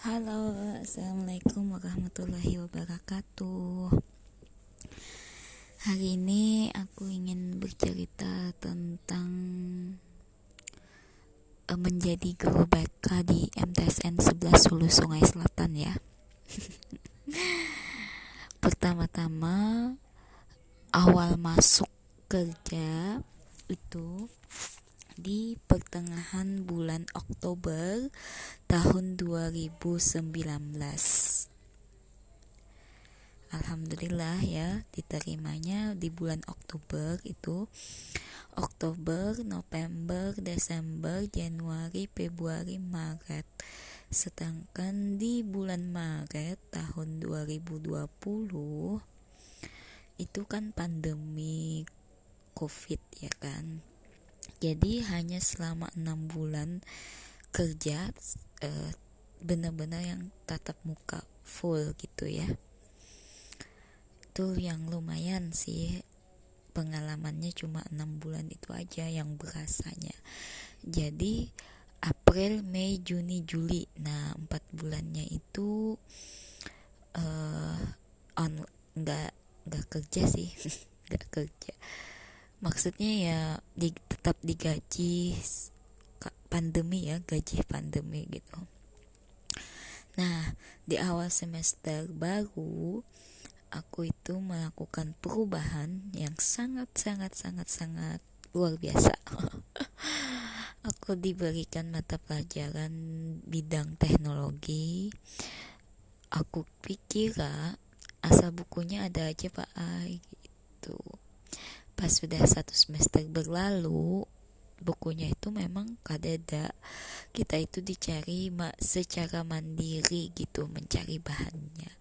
Halo, assalamualaikum warahmatullahi wabarakatuh. Hari ini aku ingin bercerita tentang uh, menjadi guru BK di MTSN 11 Hulu Sungai Selatan ya. Pertama-tama awal masuk kerja itu di pertengahan bulan Oktober tahun 2019. Alhamdulillah ya diterimanya di bulan Oktober itu Oktober, November, Desember, Januari, Februari, Maret. Sedangkan di bulan Maret tahun 2020 itu kan pandemi Covid ya kan jadi hanya selama enam bulan kerja uh, benar-benar yang tatap muka full gitu ya. Itu yang lumayan sih. Pengalamannya cuma enam bulan itu aja yang berasanya. Jadi April Mei Juni Juli. Nah empat bulannya itu uh, on nggak nggak kerja sih. Nggak kerja maksudnya ya di, tetap digaji pandemi ya gaji pandemi gitu. Nah di awal semester baru aku itu melakukan perubahan yang sangat sangat sangat sangat luar biasa. Aku diberikan mata pelajaran bidang teknologi. Aku pikir asal bukunya ada aja pak Ai gitu pas sudah satu semester berlalu bukunya itu memang kadeda kita itu dicari secara mandiri gitu mencari bahannya.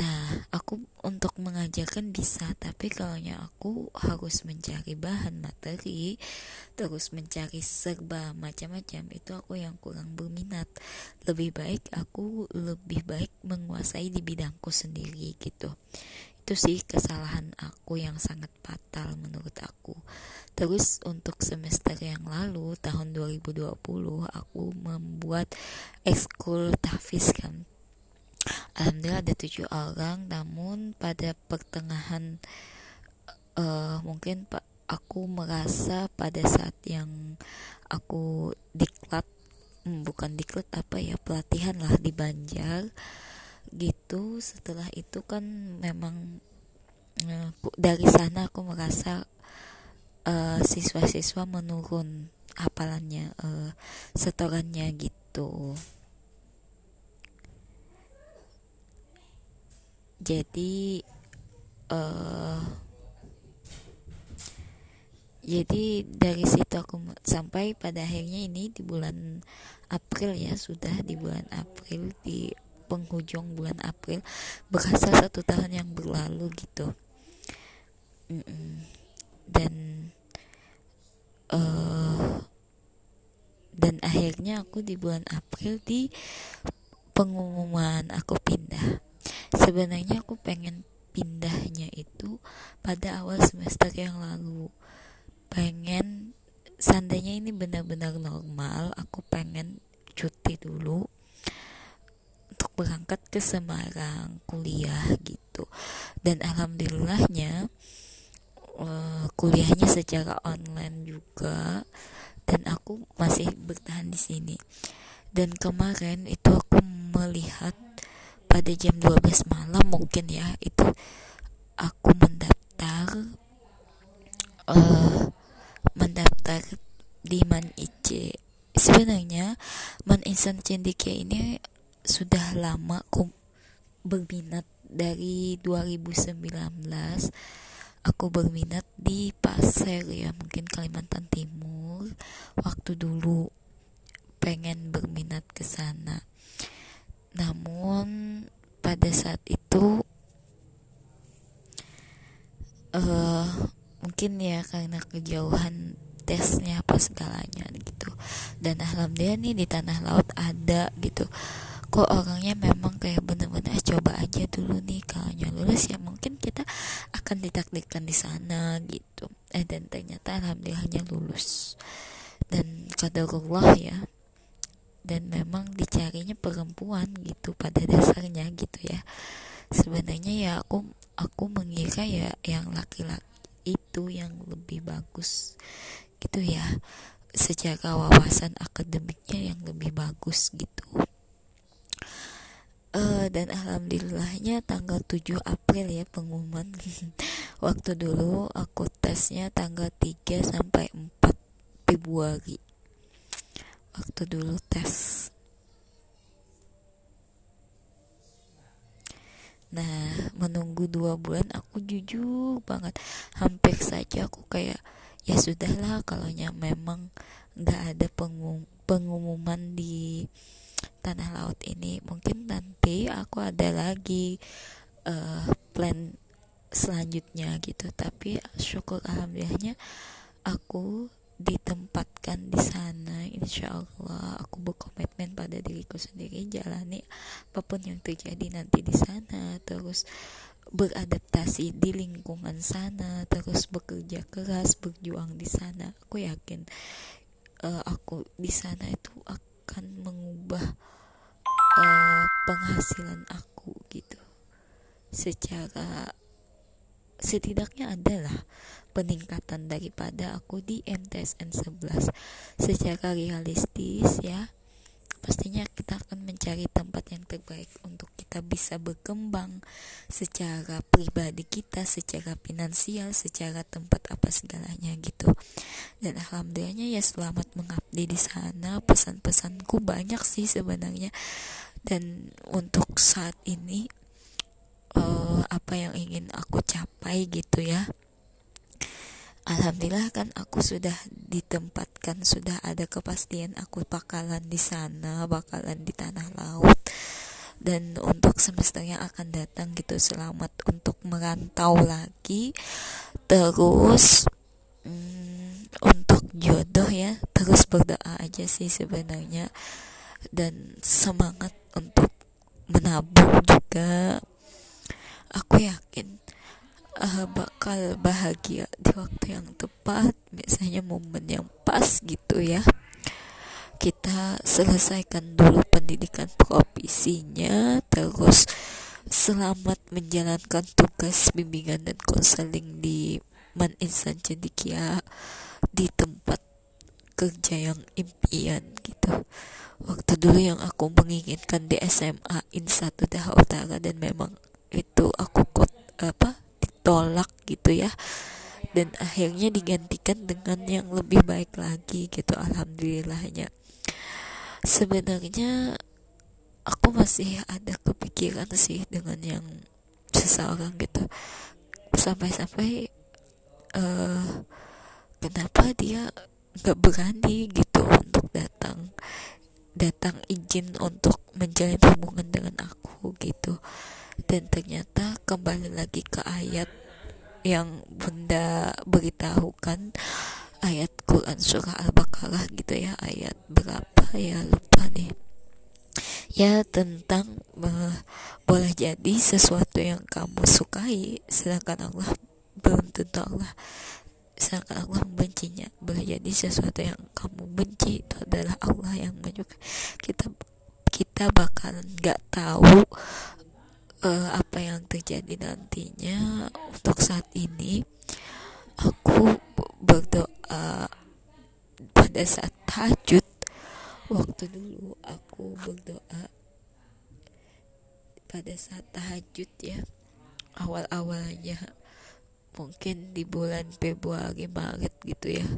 Nah aku untuk mengajarkan bisa tapi kalau aku harus mencari bahan materi terus mencari serba macam-macam itu aku yang kurang berminat. Lebih baik aku lebih baik menguasai di bidangku sendiri gitu itu sih kesalahan aku yang sangat fatal menurut aku. Terus untuk semester yang lalu tahun 2020 aku membuat ekskul tafis kan. Alhamdulillah ada tujuh orang namun pada pertengahan uh, mungkin pak aku merasa pada saat yang aku diklat hmm, bukan diklat apa ya pelatihan lah di Banjar gitu. Setelah itu kan memang uh, dari sana aku merasa uh, siswa-siswa menurun hafalannya uh, setorannya gitu. Jadi uh, jadi dari situ aku sampai pada akhirnya ini di bulan April ya sudah di bulan April di penghujung bulan April berasa satu tahun yang berlalu gitu. Dan uh, dan akhirnya aku di bulan April di pengumuman aku pindah. Sebenarnya aku pengen pindahnya itu pada awal semester yang lalu. Pengen seandainya ini benar-benar normal aku pengen cuti dulu untuk berangkat ke Semarang kuliah gitu. Dan alhamdulillahnya uh, kuliahnya secara online juga dan aku masih bertahan di sini. Dan kemarin itu aku melihat pada jam 12 malam mungkin ya itu aku mendaftar uh, mendaftar di Man IC sebenarnya Man Insan Cendike ini sudah lama aku berminat dari 2019 aku berminat di pasir ya mungkin Kalimantan Timur. Waktu dulu pengen berminat ke sana. Namun pada saat itu uh, mungkin ya karena kejauhan tesnya apa segalanya gitu. Dan alhamdulillah nih di tanah laut ada gitu kok orangnya memang kayak bener-bener eh, coba aja dulu nih kalau lulus ya mungkin kita akan ditakdirkan di sana gitu. Eh dan ternyata alhamdulillahnya lulus. Dan kadarullah ya. Dan memang dicarinya perempuan gitu pada dasarnya gitu ya. Sebenarnya ya aku aku mengira ya yang laki-laki itu yang lebih bagus gitu ya. Secara wawasan akademiknya yang lebih bagus gitu uh, dan alhamdulillahnya tanggal 7 April ya pengumuman. Waktu dulu aku tesnya tanggal 3 sampai 4 Februari. Waktu dulu tes. Nah, menunggu dua bulan aku jujur banget. Hampir saja aku kayak ya sudahlah kalau memang nggak ada pengum pengumuman di tanah laut ini mungkin nanti aku ada lagi uh, plan selanjutnya gitu. Tapi syukur alhamdulillahnya aku ditempatkan di sana insya Allah aku berkomitmen pada diriku sendiri jalani apa pun yang terjadi nanti di sana. Terus beradaptasi di lingkungan sana terus bekerja keras berjuang di sana. Aku yakin uh, aku di sana itu akan mengubah uh, penghasilan aku gitu. Secara setidaknya adalah peningkatan daripada aku di MTSN 11 secara realistis ya pastinya kita akan mencari tempat yang terbaik untuk kita bisa berkembang secara pribadi kita, secara finansial, secara tempat apa segalanya gitu. Dan alhamdulillahnya ya selamat mengabdi di sana. Pesan-pesanku banyak sih sebenarnya. Dan untuk saat ini uh, apa yang ingin aku capai gitu ya Alhamdulillah kan aku sudah ditempatkan sudah ada kepastian aku bakalan di sana bakalan di tanah laut. Dan untuk semester yang akan datang gitu selamat untuk merantau lagi. Terus hmm, untuk jodoh ya terus berdoa aja sih sebenarnya. Dan semangat untuk menabung juga. Aku yakin uh, bakal bahagia di waktu yang tepat biasanya momen yang pas gitu ya. Kita selesaikan dulu pendidikan profesinya terus selamat menjalankan tugas bimbingan dan konseling di Man Insan Cendikia di tempat kerja yang impian gitu. Waktu dulu yang aku menginginkan di SMA Insa Dah Utara dan memang itu aku kok apa ditolak gitu ya. Dan akhirnya digantikan dengan yang lebih baik lagi gitu alhamdulillahnya. Sebenarnya aku masih ada kepikiran sih dengan yang seseorang gitu. Sampai-sampai uh, kenapa dia nggak berani gitu untuk datang datang izin untuk menjalin hubungan dengan aku gitu. Dan ternyata kembali lagi ke ayat yang bunda beritahukan ayat Quran surah Al-Baqarah gitu ya ayat berapa ya lupa nih. Ya tentang uh, boleh jadi sesuatu yang kamu sukai sedangkan Allah belum tentu Allah sedangkan Allah membencinya? Boleh jadi sesuatu yang kamu benci itu adalah Allah yang menyukai kita kita bakalan nggak tahu uh, apa yang terjadi nantinya. Untuk saat ini aku berdoa pada saat tahajud. Waktu dulu aku berdoa pada saat tahajud ya awal-awalnya mungkin di bulan Februari Maret gitu ya.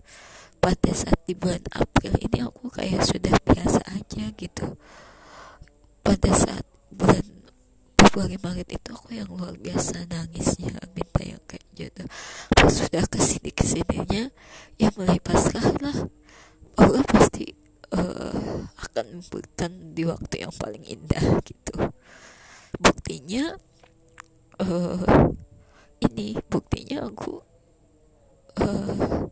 Pada saat di bulan April ini aku kayak sudah biasa aja gitu. Pada saat bulan Februari Maret itu aku yang luar biasa nangisnya minta yang kayak gitu pas sudah ke sini ke sininya ya mulai pasrah lah. Allah pasti uh, akan memberikan di waktu yang paling indah gitu. Buktinya uh, ini buktinya aku uh,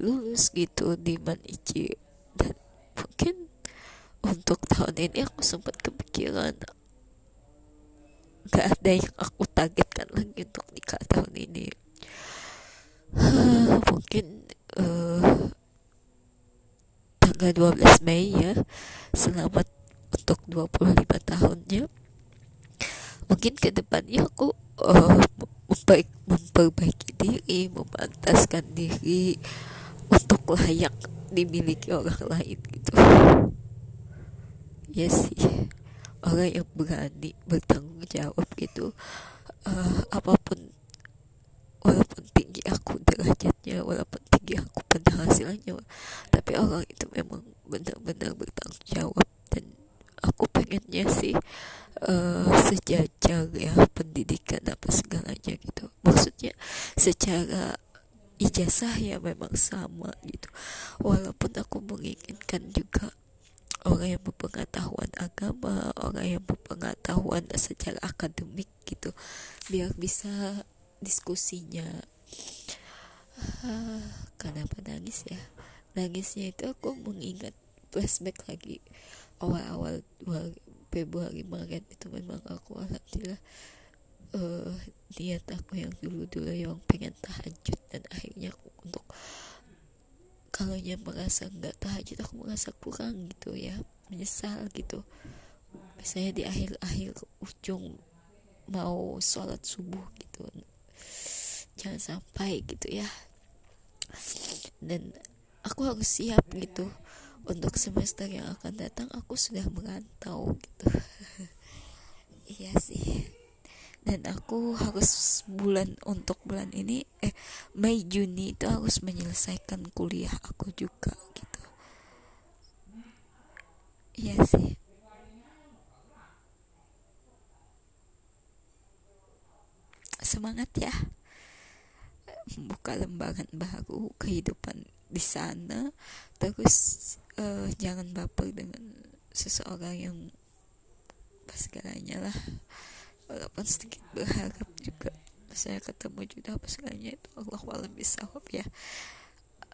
lulus gitu di Manici dan mungkin untuk tahun ini aku sempat kepikiran gak ada yang aku targetkan lagi untuk nikah tahun ini. Uh, mungkin uh, tanggal 12 Mei ya. Selamat untuk 25 tahunnya. Mungkin ke depannya aku uh, memperbaiki, memperbaiki diri memantaskan diri untuk layak dimiliki orang lain gitu. Ya sih orang yang berani bertanggung jawab gitu. Uh, apa pun walaupun tinggi aku derajatnya walaupun tinggi aku penghasilannya tapi orang itu memang benar-benar bertanggung jawab dan aku pengennya sih uh, sejajar ya pendidikan apa segalanya gitu secara ijazah ya memang sama gitu. Walaupun aku menginginkan juga orang yang berpengetahuan agama orang yang berpengetahuan secara akademik gitu biar bisa diskusinya. Uh, kenapa nangis ya? Nangisnya itu aku mengingat flashback lagi awal-awal Februari Maret itu memang aku alhamdulillah uh, niat aku yang dulu-dulu yang pengen tahajud dan akhirnya aku untuk kalau yang merasa nggak tahajud aku merasa kurang gitu ya menyesal gitu. Misalnya di akhir-akhir ujung mau sholat subuh gitu jangan sampai gitu ya. Dan aku harus siap gitu untuk semester yang akan datang aku sudah merantau gitu. Iya sih dan aku harus bulan untuk bulan ini eh Mei Juni itu harus menyelesaikan kuliah aku juga gitu. Iya sih. Semangat ya. Buka lembaran baru kehidupan di sana. Terus uh, jangan baper dengan seseorang yang pas segalanya lah walaupun sedikit berharap juga saya ketemu juga apa segalanya itu Allah walam bisawab ya.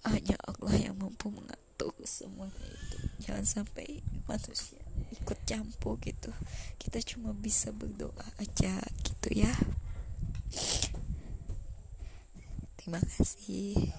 Hanya Allah yang mampu mengatur semuanya itu. Jangan sampai manusia ikut campur gitu. Kita cuma bisa berdoa aja gitu ya. Terima kasih